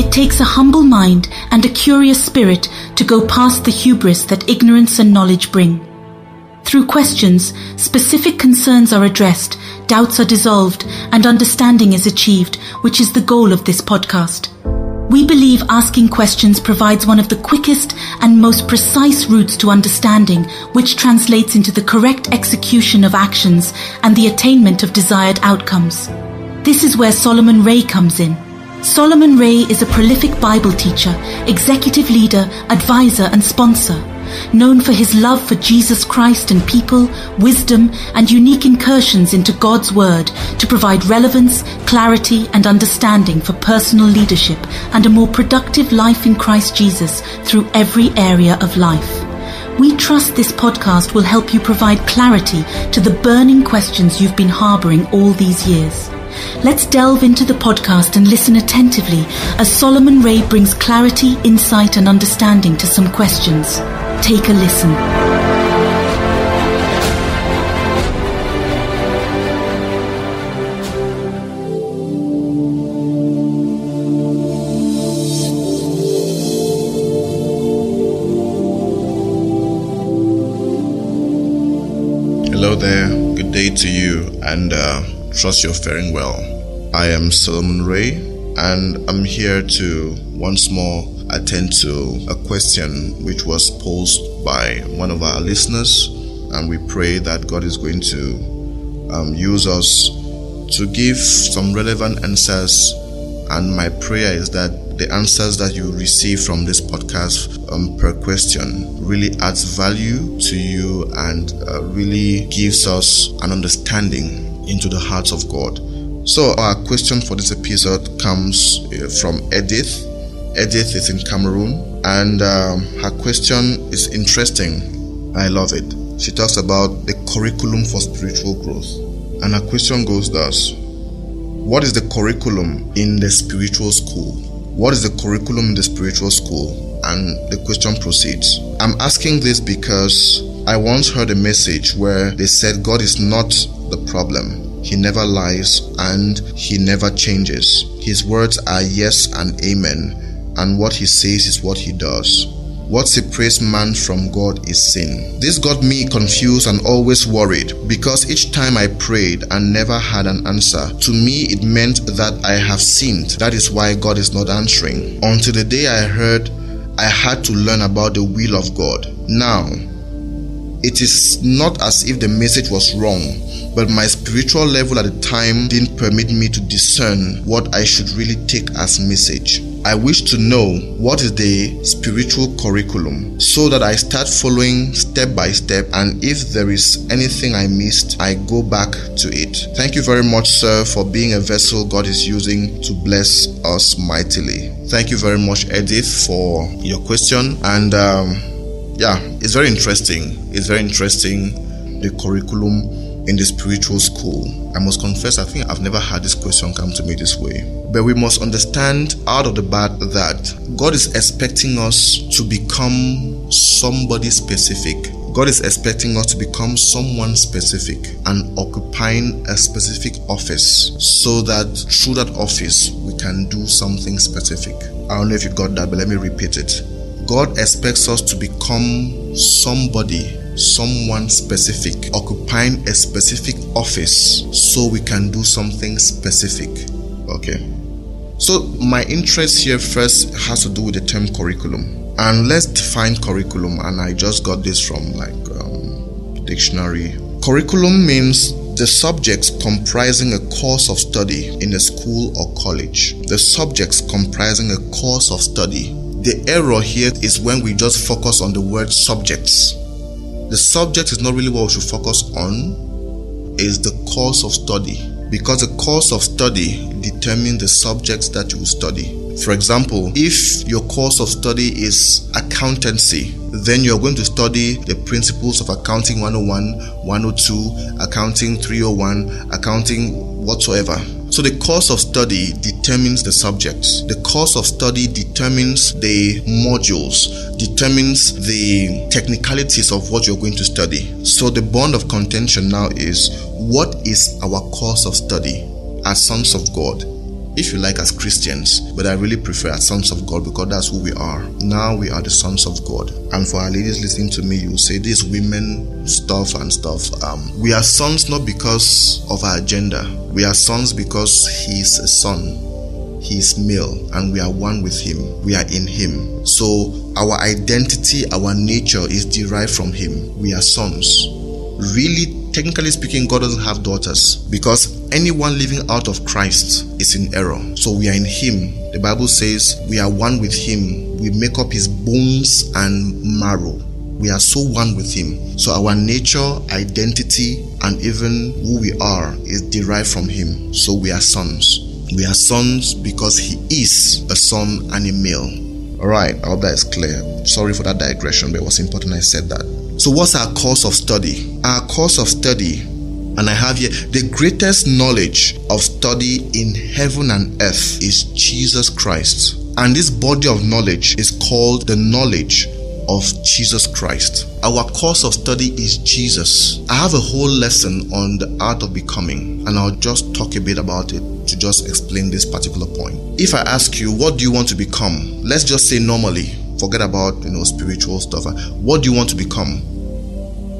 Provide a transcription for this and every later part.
It takes a humble mind and a curious spirit to go past the hubris that ignorance and knowledge bring. Through questions, specific concerns are addressed, doubts are dissolved, and understanding is achieved, which is the goal of this podcast. We believe asking questions provides one of the quickest and most precise routes to understanding, which translates into the correct execution of actions and the attainment of desired outcomes. This is where Solomon Ray comes in. Solomon Ray is a prolific Bible teacher, executive leader, advisor, and sponsor. Known for his love for Jesus Christ and people, wisdom, and unique incursions into God's Word to provide relevance, clarity, and understanding for personal leadership and a more productive life in Christ Jesus through every area of life. We trust this podcast will help you provide clarity to the burning questions you've been harboring all these years. Let's delve into the podcast and listen attentively as Solomon Ray brings clarity, insight, and understanding to some questions. Take a listen. Trust you're faring well. I am Solomon Ray, and I'm here to once more attend to a question which was posed by one of our listeners, and we pray that God is going to um, use us to give some relevant answers. And my prayer is that the answers that you receive from this podcast um, per question really adds value to you and uh, really gives us an understanding into the hearts of God. So, our question for this episode comes uh, from Edith. Edith is in Cameroon, and um, her question is interesting. I love it. She talks about the curriculum for spiritual growth. And her question goes thus What is the curriculum in the spiritual school? What is the curriculum in the spiritual school? And the question proceeds. I'm asking this because I once heard a message where they said God is not the problem. He never lies and he never changes. His words are yes and amen, and what he says is what he does. What separates man from God is sin. This got me confused and always worried because each time I prayed and never had an answer, to me it meant that I have sinned. That is why God is not answering. Until the day I heard I had to learn about the will of God. Now, it is not as if the message was wrong, but my spiritual level at the time didn't permit me to discern what I should really take as message. I wish to know what is the spiritual curriculum so that I start following step by step and if there is anything I missed, I go back to it. Thank you very much, sir, for being a vessel God is using to bless us mightily. Thank you very much, Edith, for your question. And um, yeah, it's very interesting. It's very interesting the curriculum in the spiritual school. I must confess, I think I've never had this question come to me this way. But we must understand out of the bat that God is expecting us to become somebody specific. God is expecting us to become someone specific and occupying a specific office so that through that office we can do something specific. I don't know if you got that, but let me repeat it. God expects us to become somebody, someone specific, occupying a specific office so we can do something specific. Okay. So, my interest here first has to do with the term curriculum. And let's define curriculum. And I just got this from like um, dictionary. Curriculum means the subjects comprising a course of study in a school or college. The subjects comprising a course of study the error here is when we just focus on the word subjects. The subject is not really what we should focus on, is the course of study. Because the course of study determines the subjects that you will study. For example, if your course of study is accountancy, then you're going to study the principles of accounting 101, 102, accounting 301, accounting whatsoever. So the course of study determines the subjects. The course of study determines the modules, determines the technicalities of what you're going to study. So the bond of contention now is what is our course of study as sons of God? If you like, as Christians, but I really prefer as sons of God because that's who we are. Now we are the sons of God. And for our ladies listening to me, you say this women stuff and stuff. Um, we are sons not because of our gender, we are sons because He's a son. He is male and we are one with him. We are in him. So our identity, our nature is derived from him. We are sons. Really, technically speaking, God doesn't have daughters because anyone living out of Christ is in error. So we are in him. The Bible says we are one with him. We make up his bones and marrow. We are so one with him. So our nature, identity, and even who we are is derived from him. So we are sons. We are sons because he is a son and a male. Alright, I hope that is clear. Sorry for that digression, but it was important I said that. So, what's our course of study? Our course of study, and I have here the greatest knowledge of study in heaven and earth is Jesus Christ. And this body of knowledge is called the knowledge of Jesus Christ. Our course of study is Jesus. I have a whole lesson on the art of becoming, and I'll just talk a bit about it to just explain this particular point. If I ask you, what do you want to become? Let's just say normally, forget about you know spiritual stuff. What do you want to become?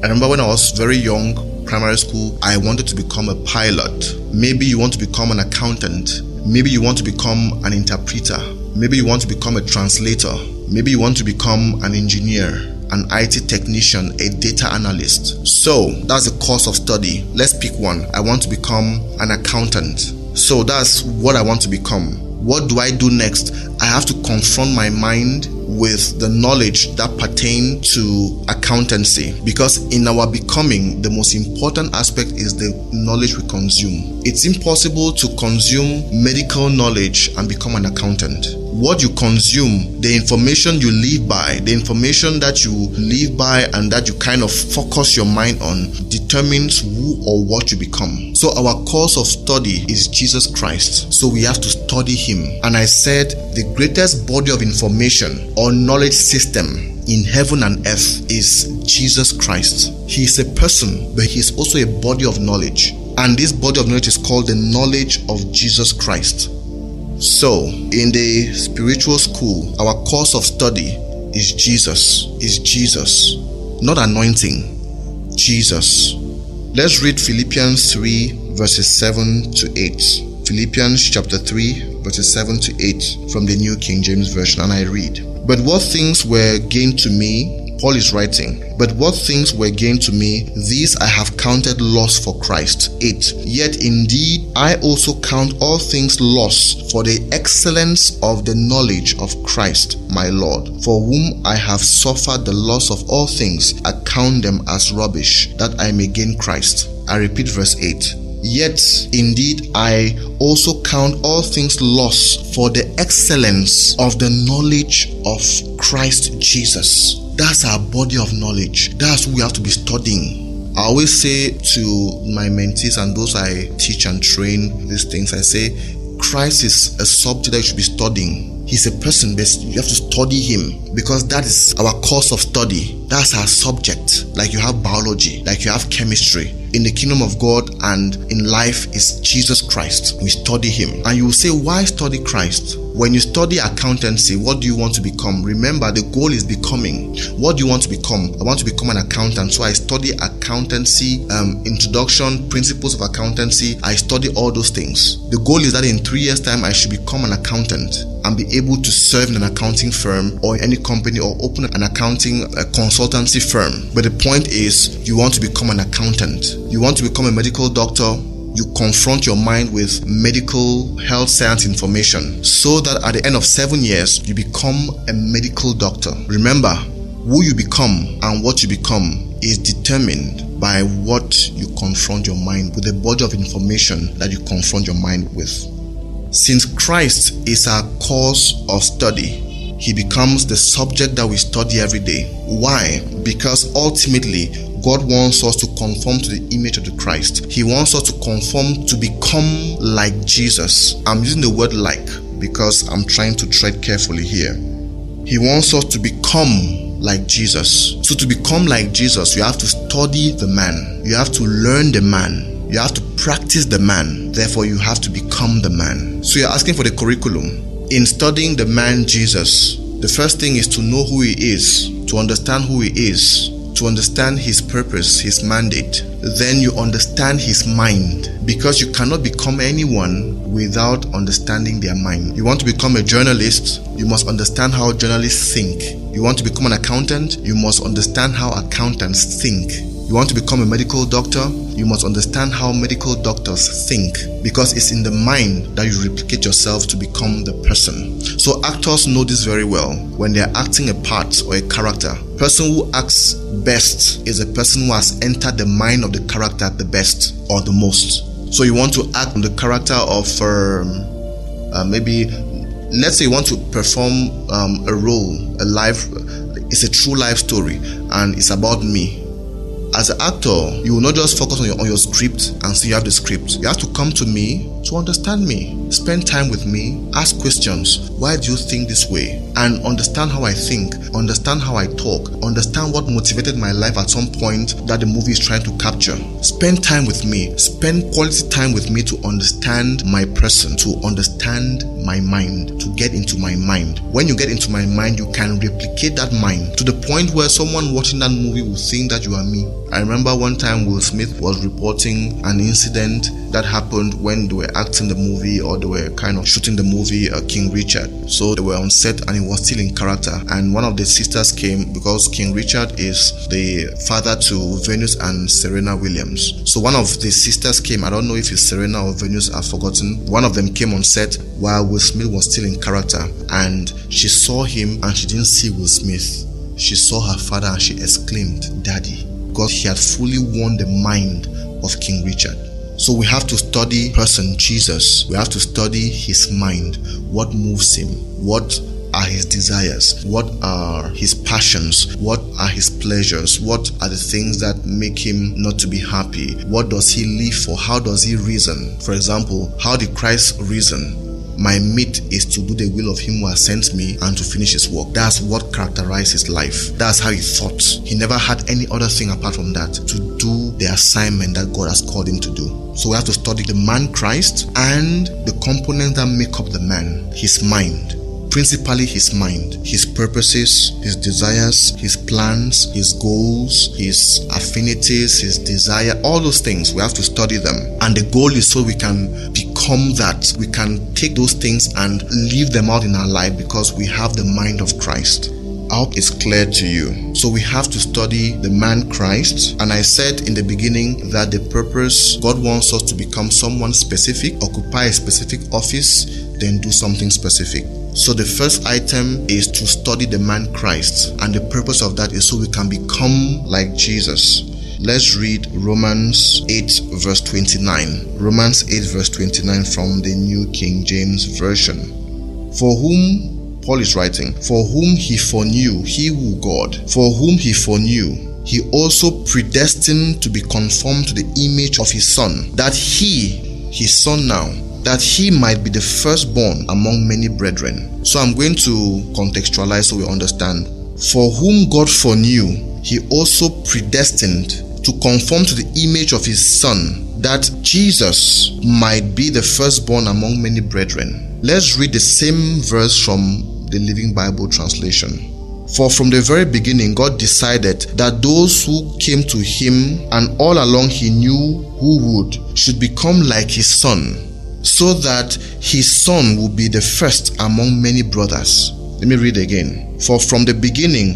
I remember when I was very young, primary school, I wanted to become a pilot. Maybe you want to become an accountant. Maybe you want to become an interpreter. Maybe you want to become a translator. Maybe you want to become an engineer, an IT technician, a data analyst. So that's the course of study. Let's pick one. I want to become an accountant. So that's what I want to become. What do I do next? I have to confront my mind with the knowledge that pertain to accountancy. Because in our becoming the most important aspect is the knowledge we consume. It's impossible to consume medical knowledge and become an accountant what you consume the information you live by the information that you live by and that you kind of focus your mind on determines who or what you become so our course of study is jesus christ so we have to study him and i said the greatest body of information or knowledge system in heaven and earth is Jesus Christ. He is a person, but he is also a body of knowledge. And this body of knowledge is called the knowledge of Jesus Christ. So, in the spiritual school, our course of study is Jesus, is Jesus, not anointing, Jesus. Let's read Philippians 3, verses 7 to 8. Philippians chapter 3, verses 7 to 8 from the New King James Version, and I read. But what things were gained to me, Paul is writing, but what things were gained to me, these I have counted loss for Christ. 8. Yet indeed I also count all things loss for the excellence of the knowledge of Christ my Lord, for whom I have suffered the loss of all things, I count them as rubbish, that I may gain Christ. I repeat verse 8. Yet indeed I also count all things loss for the excellence of the knowledge of Christ Jesus. That's our body of knowledge. That's what we have to be studying. I always say to my mentees and those I teach and train these things, I say, Christ is a subject that you should be studying. He's a person, but you have to study him because that is our course of study. That's our subject. Like you have biology, like you have chemistry, in the kingdom of God and in life is Jesus Christ. We study Him. And you will say, Why study Christ? When you study accountancy, what do you want to become? Remember, the goal is becoming. What do you want to become? I want to become an accountant. So I study accountancy, um, introduction, principles of accountancy. I study all those things. The goal is that in three years' time, I should become an accountant and be able to serve in an accounting firm or any company or open an accounting uh, consultancy firm. But the point is, you want to become an accountant. You want to become a medical doctor, you confront your mind with medical health science information so that at the end of seven years, you become a medical doctor. Remember, who you become and what you become is determined by what you confront your mind with, the body of information that you confront your mind with. Since Christ is our cause of study, he becomes the subject that we study every day. Why? Because ultimately, God wants us to conform to the image of the Christ. He wants us to conform to become like Jesus. I'm using the word like because I'm trying to tread carefully here. He wants us to become like Jesus. So, to become like Jesus, you have to study the man, you have to learn the man, You have to practice the man. Therefore, you have to become the man. So you're asking for the curriculum. In studying the man Jesus, the first thing is to know who he is, to understand who he is, to understand his purpose, his mandate. Then you understand his mind because you cannot become anyone without understanding their mind. You want to become a journalist, you must understand how journalists think. You want to become an accountant, you must understand how accountants think. You want to become a medical doctor, you must understand how medical doctors think because it's in the mind that you replicate yourself to become the person. So actors know this very well when they are acting a part or a character. Person who acts best is a person who has entered the mind of the character the best or the most. So you want to act on the character of um, uh, maybe let's say you want to perform um, a role, a life, it's a true life story and it's about me as an actor, you will not just focus on your on your script and see you have the script. You have to come to me to understand me, spend time with me, ask questions. Why do you think this way? And understand how I think, understand how I talk, understand what motivated my life at some point that the movie is trying to capture. Spend time with me, spend quality time with me to understand my person, to understand my mind, to get into my mind. When you get into my mind, you can replicate that mind to the point where someone watching that movie will think that you are me. I remember one time Will Smith was reporting an incident that happened when they were acting the movie or they were kind of shooting the movie uh, King Richard. So they were on set and he was still in character. And one of the sisters came because King Richard is the father to Venus and Serena Williams. So one of the sisters came. I don't know if it's Serena or Venus, I've forgotten. One of them came on set while Will Smith was still in character and she saw him and she didn't see Will Smith. She saw her father and she exclaimed, Daddy, because he had fully won the mind of King Richard. So we have to study person Jesus. We have to study his mind. What moves him? What are his desires? What are his passions? What are his pleasures? What are the things that make him not to be happy? What does he live for? How does he reason? For example, how did Christ reason? My meat is to do the will of him who has sent me and to finish his work. That's what characterized his life. That's how he thought. He never had any other thing apart from that to do the assignment that God has called him to do. So we have to study the man Christ and the components that make up the man, his mind principally his mind, his purposes, his desires, his plans, his goals, his affinities, his desire, all those things. We have to study them. And the goal is so we can that. We can take those things and leave them out in our life because we have the mind of Christ. I hope it's clear to you. So we have to study the man Christ. And I said in the beginning that the purpose God wants us to become someone specific, occupy a specific office, then do something specific. So the first item is to study the man Christ. And the purpose of that is so we can become like Jesus. Let's read Romans 8, verse 29. Romans 8, verse 29 from the New King James Version. For whom Paul is writing, For whom he foreknew, he who God, for whom he foreknew, he also predestined to be conformed to the image of his son, that he, his son now, that he might be the firstborn among many brethren. So I'm going to contextualize so we understand. For whom God foreknew, he also predestined to conform to the image of his son, that Jesus might be the firstborn among many brethren. Let's read the same verse from the Living Bible translation. For from the very beginning, God decided that those who came to Him and all along He knew who would should become like His Son, so that His Son will be the first among many brothers. Let me read again. For from the beginning,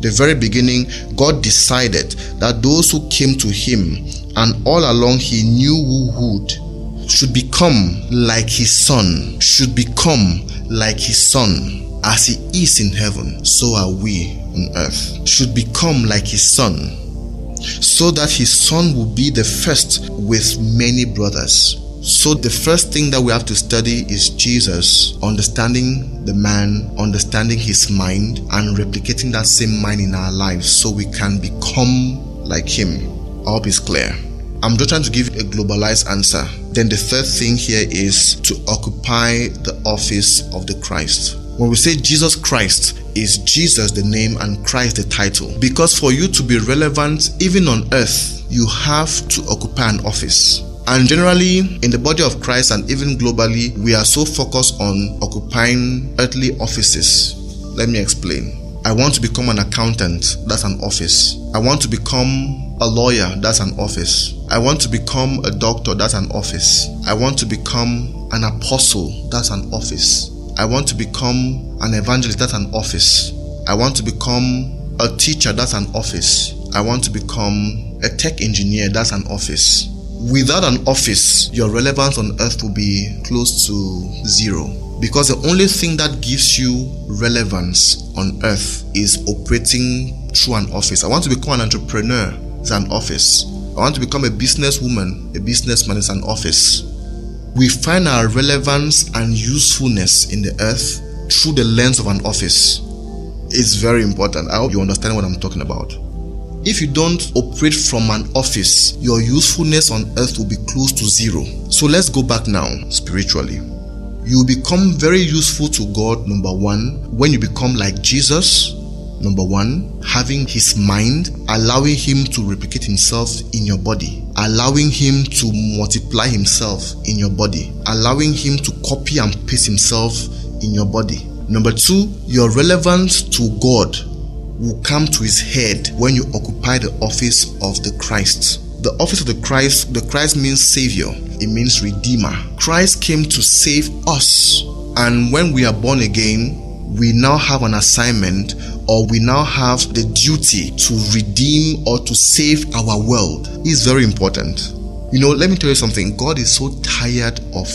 the very beginning, God decided that those who came to Him and all along He knew who would should become like His Son, should become like His Son as he is in heaven, so are we on earth, should become like his son, so that his son will be the first with many brothers. So, the first thing that we have to study is Jesus, understanding the man, understanding his mind, and replicating that same mind in our lives so we can become like him. I hope it's clear. I'm just trying to give a globalized answer. Then, the third thing here is to occupy the office of the Christ. When we say Jesus Christ, is Jesus the name and Christ the title? Because for you to be relevant even on earth, you have to occupy an office. And generally, in the body of Christ and even globally, we are so focused on occupying earthly offices. Let me explain. I want to become an accountant, that's an office. I want to become a lawyer, that's an office. I want to become a doctor, that's an office. I want to become an apostle, that's an office. I want to become an evangelist, that's an office. I want to become a teacher, that's an office. I want to become a tech engineer, that's an office. Without an office, your relevance on earth will be close to zero. Because the only thing that gives you relevance on earth is operating through an office. I want to become an entrepreneur, it's an office. I want to become a businesswoman, a businessman, it's an office. We find our relevance and usefulness in the earth through the lens of an office. It's very important. I hope you understand what I'm talking about. If you don't operate from an office, your usefulness on earth will be close to zero. So let's go back now spiritually. You become very useful to God, number one, when you become like Jesus. Number one, having his mind, allowing him to replicate himself in your body, allowing him to multiply himself in your body, allowing him to copy and paste himself in your body. Number two, your relevance to God will come to his head when you occupy the office of the Christ. The office of the Christ, the Christ means Savior, it means Redeemer. Christ came to save us. And when we are born again, we now have an assignment or we now have the duty to redeem or to save our world. It's very important. You know, let me tell you something. God is so tired of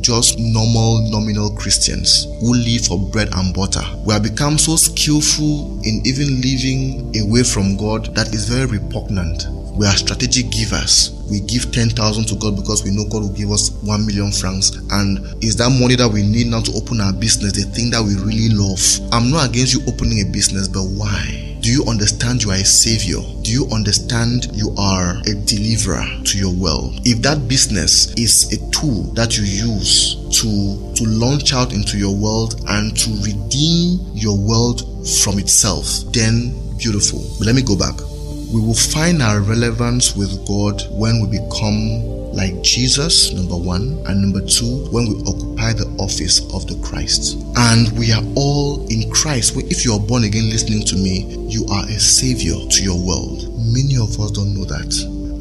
just normal, nominal Christians who live for bread and butter. We have become so skillful in even living away from God that is very repugnant. We are strategic givers. We give 10,000 to God because we know God will give us 1 million francs. And is that money that we need now to open our business the thing that we really love? I'm not against you opening a business, but why? Do you understand you are a savior? Do you understand you are a deliverer to your world? If that business is a tool that you use to, to launch out into your world and to redeem your world from itself, then beautiful. But let me go back. We will find our relevance with God when we become like Jesus, number one, and number two, when we occupy the office of the Christ. And we are all in Christ. If you are born again listening to me, you are a savior to your world. Many of us don't know that,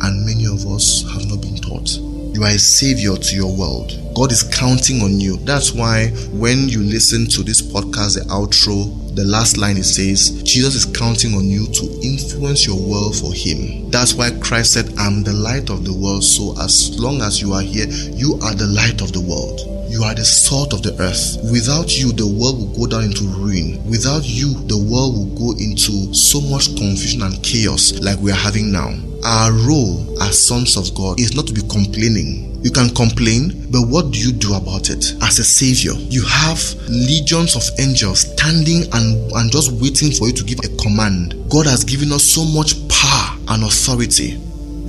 and many of us have not been taught. You are a savior to your world. God is counting on you. That's why when you listen to this podcast, the outro, the last line it says, Jesus is counting on you to influence your world for Him. That's why Christ said, I'm the light of the world. So as long as you are here, you are the light of the world. You are the salt of the earth. Without you, the world will go down into ruin. Without you, the world will go into so much confusion and chaos like we are having now. Our role as sons of God is not to be complaining. You can complain, but what do you do about it? As a savior, you have legions of angels standing and, and just waiting for you to give a command. God has given us so much power and authority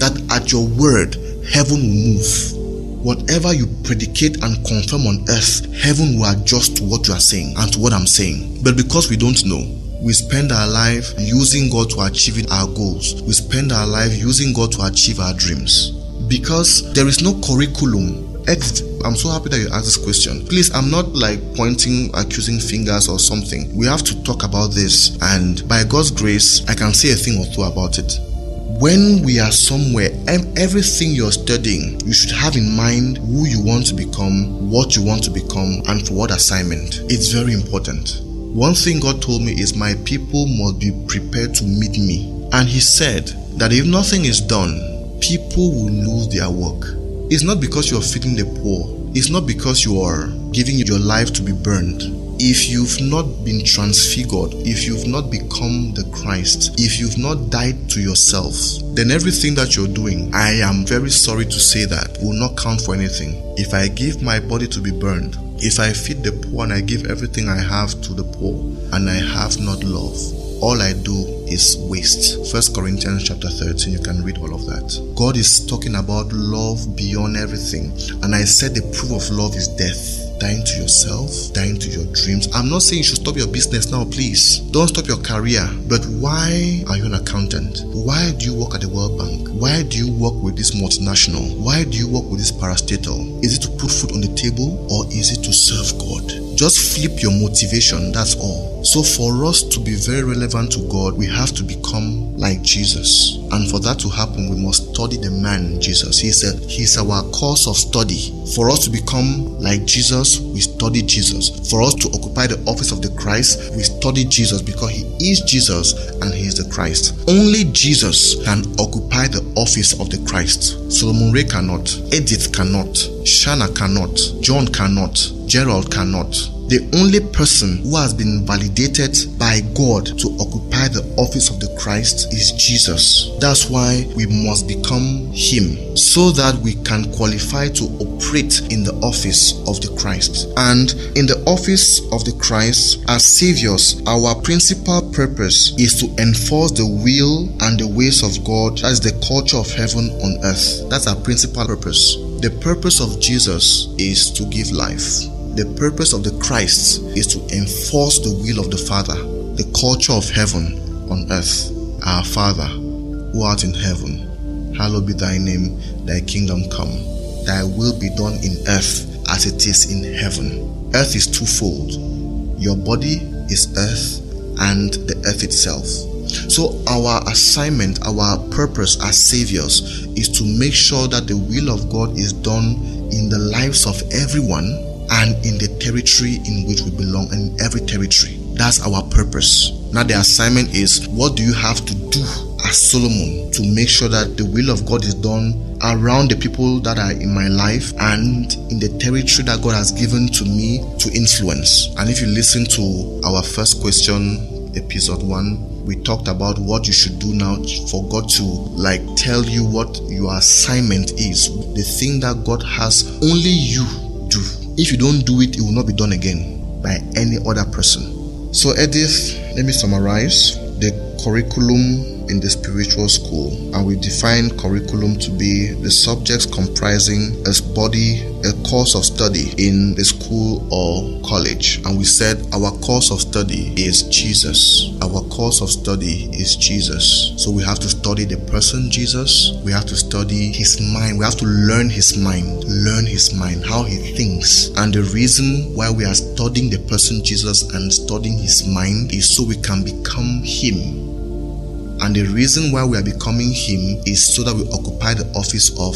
that at your word, heaven will move. Whatever you predicate and confirm on earth, heaven will adjust to what you are saying and to what I'm saying. But because we don't know, we spend our life using God to achieve our goals. We spend our life using God to achieve our dreams. Because there is no curriculum I'm so happy that you asked this question. Please, I'm not like pointing, accusing fingers or something. We have to talk about this, and by God's grace, I can say a thing or two about it. When we are somewhere, everything you're studying, you should have in mind who you want to become, what you want to become, and for what assignment. It's very important. One thing God told me is, My people must be prepared to meet me. And He said that if nothing is done, people will lose their work. It's not because you are feeding the poor, it's not because you are giving your life to be burned. If you've not been transfigured, if you've not become the Christ, if you've not died to yourself, then everything that you're doing, I am very sorry to say that, will not count for anything. If I give my body to be burned, if I feed the poor and I give everything I have to the poor, and I have not love, all I do is waste. First Corinthians chapter 13, you can read all of that. God is talking about love beyond everything. And I said the proof of love is death dying to yourself, dying to your dreams. I'm not saying you should stop your business now, please. Don't stop your career. But why are you an accountant? Why do you work at the World Bank? Why do you work with this multinational? Why do you work with this parastatal? Is it to put food on the table or is it to serve God? Just flip your motivation, that's all. So, for us to be very relevant to God, we have to become like Jesus. And for that to happen, we must study the man Jesus. He's, a, he's our course of study. For us to become like Jesus, we study Jesus. For us to occupy the office of the Christ, we study Jesus because he is Jesus and he is the Christ. Only Jesus can occupy the office of the Christ. Solomon Ray cannot, Edith cannot, Shana cannot, John cannot, Gerald cannot. The only person who has been validated by God to occupy the office of the Christ is Jesus. That's why we must become Him so that we can qualify to operate in the office of the Christ. And in the office of the Christ, as Saviors, our principal purpose is to enforce the will and the ways of God as the culture of heaven on earth. That's our principal purpose. The purpose of Jesus is to give life. The purpose of the Christ is to enforce the will of the Father, the culture of heaven on earth. Our Father, who art in heaven, hallowed be thy name, thy kingdom come. Thy will be done in earth as it is in heaven. Earth is twofold. Your body is earth and the earth itself. So, our assignment, our purpose as saviors is to make sure that the will of God is done in the lives of everyone and in the territory in which we belong in every territory. That's our purpose. Now, the assignment is what do you have to do as Solomon to make sure that the will of God is done around the people that are in my life and in the territory that God has given to me to influence. And if you listen to our first question, episode one, we talked about what you should do now for God to like tell you what your assignment is. The thing that God has only you do. If you don't do it, it will not be done again by any other person. So, Edith, let me summarize the curriculum in the spiritual school, and we define curriculum to be the subjects comprising a body, a course of study in the school or college. And we said our course of study is Jesus. Our course of study is Jesus. So we have to study the person Jesus, we have to study his mind, we have to learn his mind, learn his mind, how he thinks. And the reason why we are studying the person Jesus and studying his mind is so we can become him and the reason why we are becoming Him is so that we occupy the office of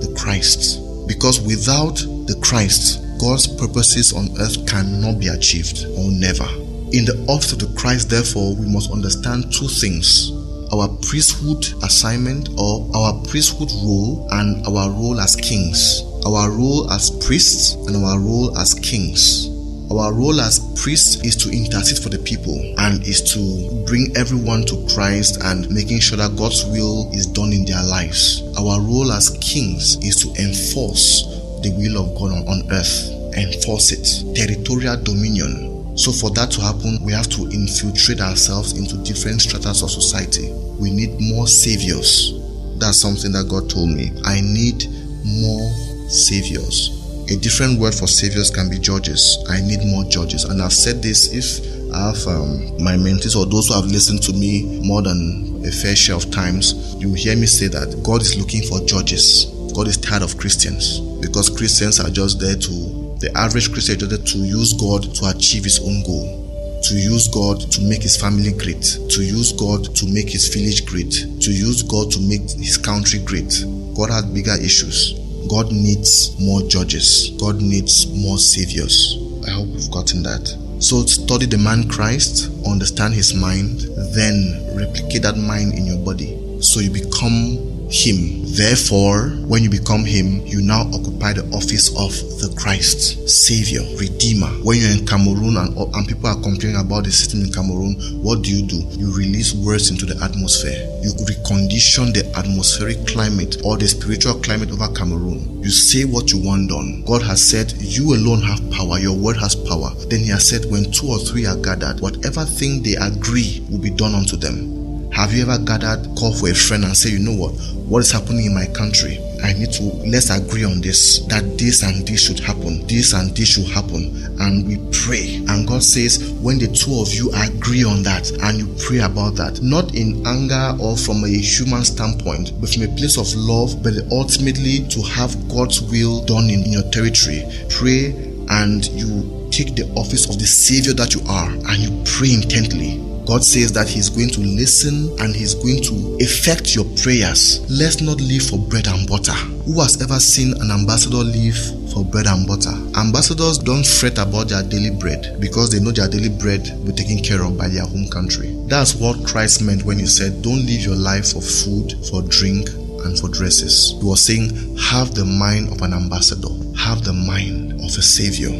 the Christ. Because without the Christ, God's purposes on earth cannot be achieved or never. In the office of the Christ, therefore, we must understand two things our priesthood assignment or our priesthood role and our role as kings. Our role as priests and our role as kings. Our role as priests is to intercede for the people and is to bring everyone to Christ and making sure that God's will is done in their lives. Our role as kings is to enforce the will of God on, earth, enforce it, territorial dominion. So, for that to happen, we have to infiltrate ourselves into different stratas of society. We need more saviors. That's something that God told me. I need more saviors. A different word for saviors can be judges. I need more judges. And I've said this if I have um, my mentees or those who have listened to me more than a fair share of times, you hear me say that God is looking for judges. God is tired of Christians because Christians are just there to, the average Christian is there to use God to achieve his own goal to use God to make his family great, to use God to make his village great, to use God to make his country great. God has bigger issues. God needs more judges. God needs more saviors. I hope we've gotten that. So study the man Christ, understand his mind, then replicate that mind in your body. So you become him. Therefore, when you become him, you now occupy the office of the Christ, Savior, Redeemer. When you're in Cameroon and, and people are complaining about the system in Cameroon, what do you do? You release words into the atmosphere. You recondition the atmospheric climate or the spiritual climate over Cameroon. You say what you want done. God has said, You alone have power, your word has power. Then He has said, When two or three are gathered, whatever thing they agree will be done unto them. Have you ever gathered, call for a friend and say, you know what, what is happening in my country? I need to let's agree on this that this and this should happen, this and this should happen, and we pray. And God says, when the two of you agree on that and you pray about that, not in anger or from a human standpoint, but from a place of love, but ultimately to have God's will done in, your territory, pray and you take the office of the Savior that you are and you pray intently God says that He's going to listen and He's going to effect your prayers. Let's not live for bread and butter. Who has ever seen an ambassador live for bread and butter? Ambassadors don't fret about their daily bread because they know their daily bread will be taken care of by their home country. That's what Christ meant when He said, Don't live your life for food, for drink, and for dresses. He was saying, Have the mind of an ambassador, have the mind of a savior.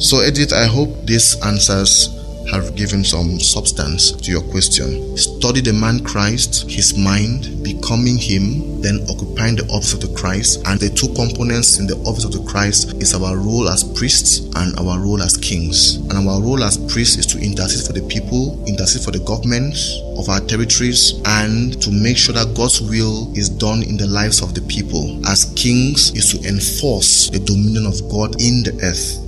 So, Edith, I hope this answers have given some substance to your question. Study the man Christ, his mind, becoming him, then occupying the office of the Christ. And the two components in the office of the Christ is our role as priests and our role as kings. And our role as priests is to intercede for the people, intercede for the governments of our territories, and to make sure that God's will is done in the lives of the people. As kings is to enforce the dominion of God in the earth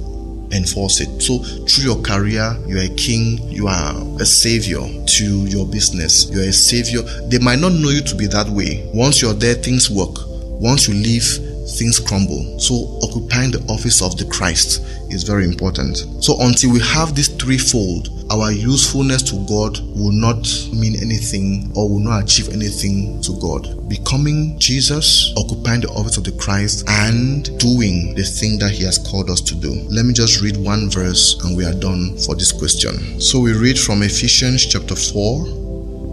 enforce it. So, through your career, you are a king, you are a savior to your business, you are a savior. They might not know you to be that way. Once you're there, things work. Once you leave, things crumble. So, occupying the office of the Christ is very important. So, until we have this threefold, our usefulness to God will not mean anything or will not achieve anything to God. Becoming Jesus, occupying the office of the Christ, and doing the thing that He has called us to do. Let me just read one verse and we are done for this question. So, we read from Ephesians chapter 4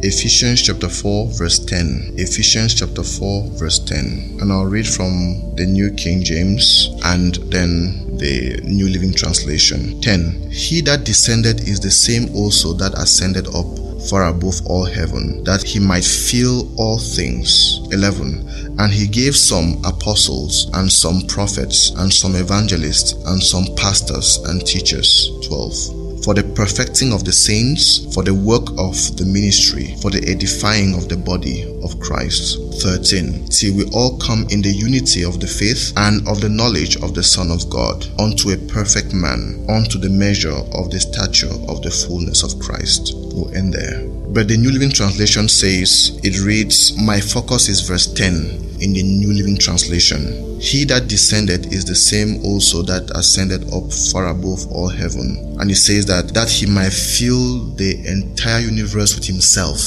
Ephesians chapter 4, verse 10. Ephesians chapter 4, verse 10. And I'll read from the New King James and then the New Living Translation. 10. He that descended is the same also that ascended up far above all heaven, that he might fill all things. 11. And he gave some apostles, and some prophets, and some evangelists, and some pastors and teachers. 12 for the perfecting of the saints, for the work of the ministry, for the edifying of the body of Christ. 13. Till we all come in the unity of the faith and of the knowledge of the Son of God, unto a perfect man, unto the measure of the stature of the fullness of Christ. We'll end there. But the New Living Translation says, it reads, My focus is verse 10 in the New Living Translation. He that descended is the same also that ascended up far above all heaven. And he says that that he might fill the entire universe with himself.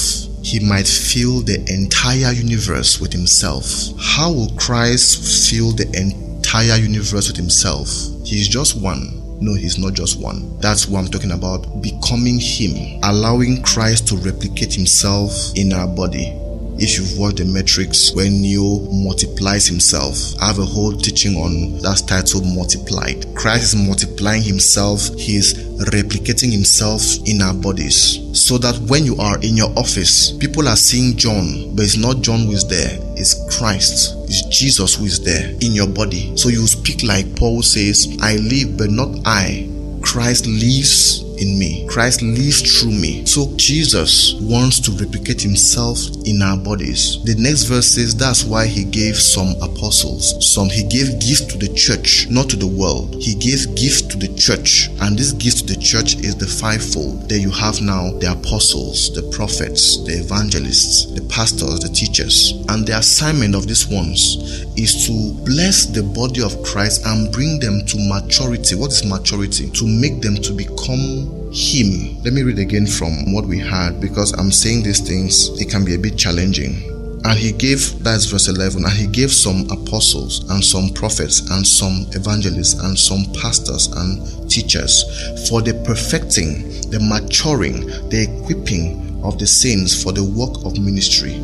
He might fill the entire universe with himself. How will Christ fill the entire universe with himself? He is just one. No, he's not just one. That's what I'm talking about. Becoming him, allowing Christ to replicate himself in our body if you've watched the Matrix, when Neo multiplies himself, I have a whole teaching on that title multiplied. Christ is multiplying himself, he is replicating himself in our bodies. So that when you are in your office, people are seeing John, but it's not John who is there, it's Christ, it's Jesus who is there in your body. So you speak like Paul says, I live, but not I. Christ lives in me. Christ lives through me. So Jesus wants to replicate himself in our bodies. The next verse says that's why he gave some apostles. Some he gave gifts to the church, not to the world. He gave gifts to the church. And this gift to the church is the fivefold. There you have now the apostles, the prophets, the evangelists, the pastors, the teachers. And the assignment of these ones is to bless the body of Christ and bring them to maturity. What is maturity? To make them to become him. Let me read again from what we had because I'm saying these things, it can be a bit challenging. And he gave, that's verse 11, and he gave some apostles and some prophets and some evangelists and some pastors and teachers for the perfecting, the maturing, the equipping of the saints for the work of ministry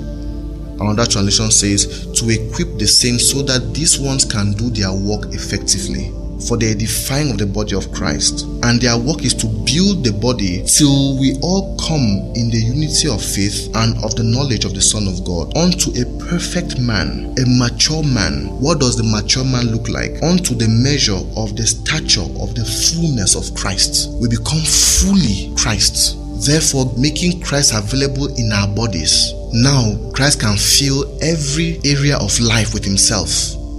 Another translation says, to equip the saints so that these ones can do their work effectively for the edifying of the body of Christ. And their work is to build the body till we all come in the unity of faith and of the knowledge of the Son of God unto a perfect man, a mature man. What does the mature man look like? Unto the measure of the stature of the fullness of Christ. We become fully Christ therefore making Christ available in our bodies. Now, Christ can fill every area of life with himself.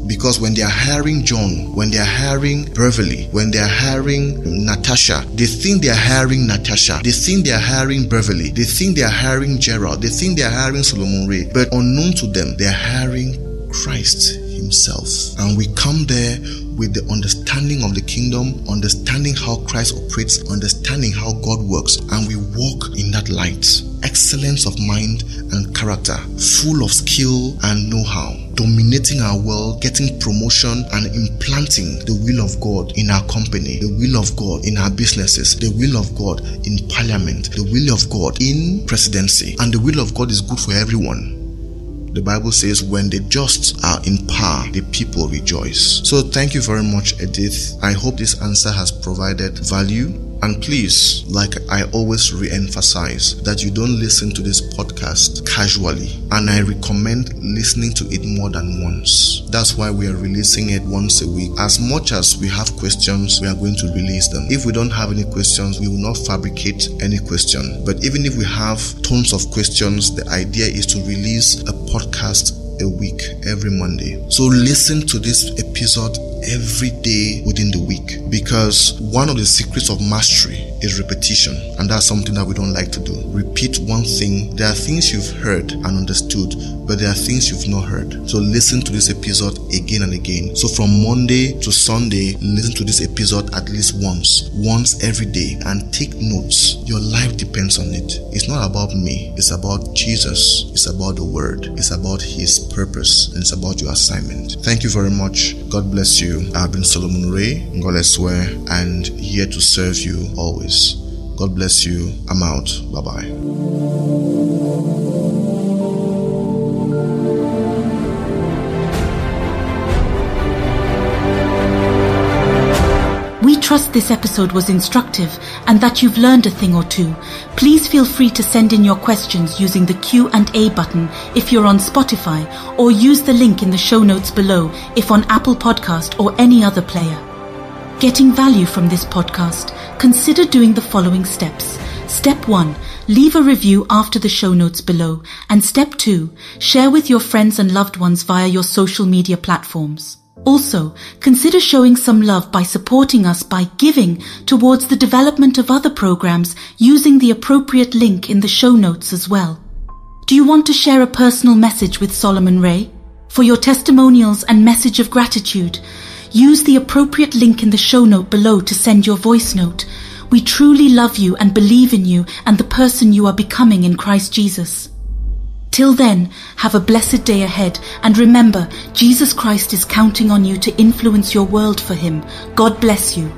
Because when they are hiring John, when they are hiring Beverly, when they are hiring Natasha, they think they are hiring Natasha, they think they are hiring Beverly, they think they are hiring Gerald, they think they are hiring Solomon Ray, but unknown to them, they are hiring Christ Himself. And we come there with the understanding of the kingdom, understanding how Christ operates, understanding how God works, and we walk in that light. Excellence of mind and character, full of skill and know how, dominating our world, getting promotion, and implanting the will of God in our company, the will of God in our businesses, the will of God in parliament, the will of God in presidency. And the will of God is good for everyone. The Bible says, when the just are in power, the people rejoice. So thank you very much, Edith. I hope this answer has provided value. And please, like I always re emphasize, that you don't listen to this podcast casually. And I recommend listening to it more than once. That's why we are releasing it once a week. As much as we have questions, we are going to release them. If we don't have any questions, we will not fabricate any question. But even if we have tons of questions, the idea is to release a podcast a week every Monday. So listen to this episode every day within the week. Because one of the secrets of mastery is repetition. And that's something that we don't like to do. Repeat one thing. There are things you've heard and understood but there are things you've not heard. So listen to this episode again and again. So from monday to sunday listen to this episode at least once. Once every day. And take notes. Your life depends on it. It's not about me. It's about jesus. It's about the word. It's about his purpose. And it's about your assignment. Thank you very much. God bless you. I've been Solomon Ray, Ngoleswe, and here to serve you always. God bless you. I'm out. Bye bye. We trust this episode was instructive and that you've learned a thing or two. Please feel free to send in your questions using the Q&A button if you're on Spotify or use the link in the show notes below if on Apple Podcast or any other player. Getting value from this podcast, consider doing the following steps. Step 1. Leave a review after the show notes below. And step 2. Share with your friends and loved ones via your social media platforms. Also, consider showing some love by supporting us by giving towards the development of other programs using the appropriate link in the show notes as well. Do you want to share a personal message with Solomon Ray? For your testimonials and message of gratitude, use the appropriate link in the show note below to send your voice note. We truly love you and believe in you and the person you are becoming in Christ Jesus. Till then, have a blessed day ahead and remember, Jesus Christ is counting on you to influence your world for Him. God bless you.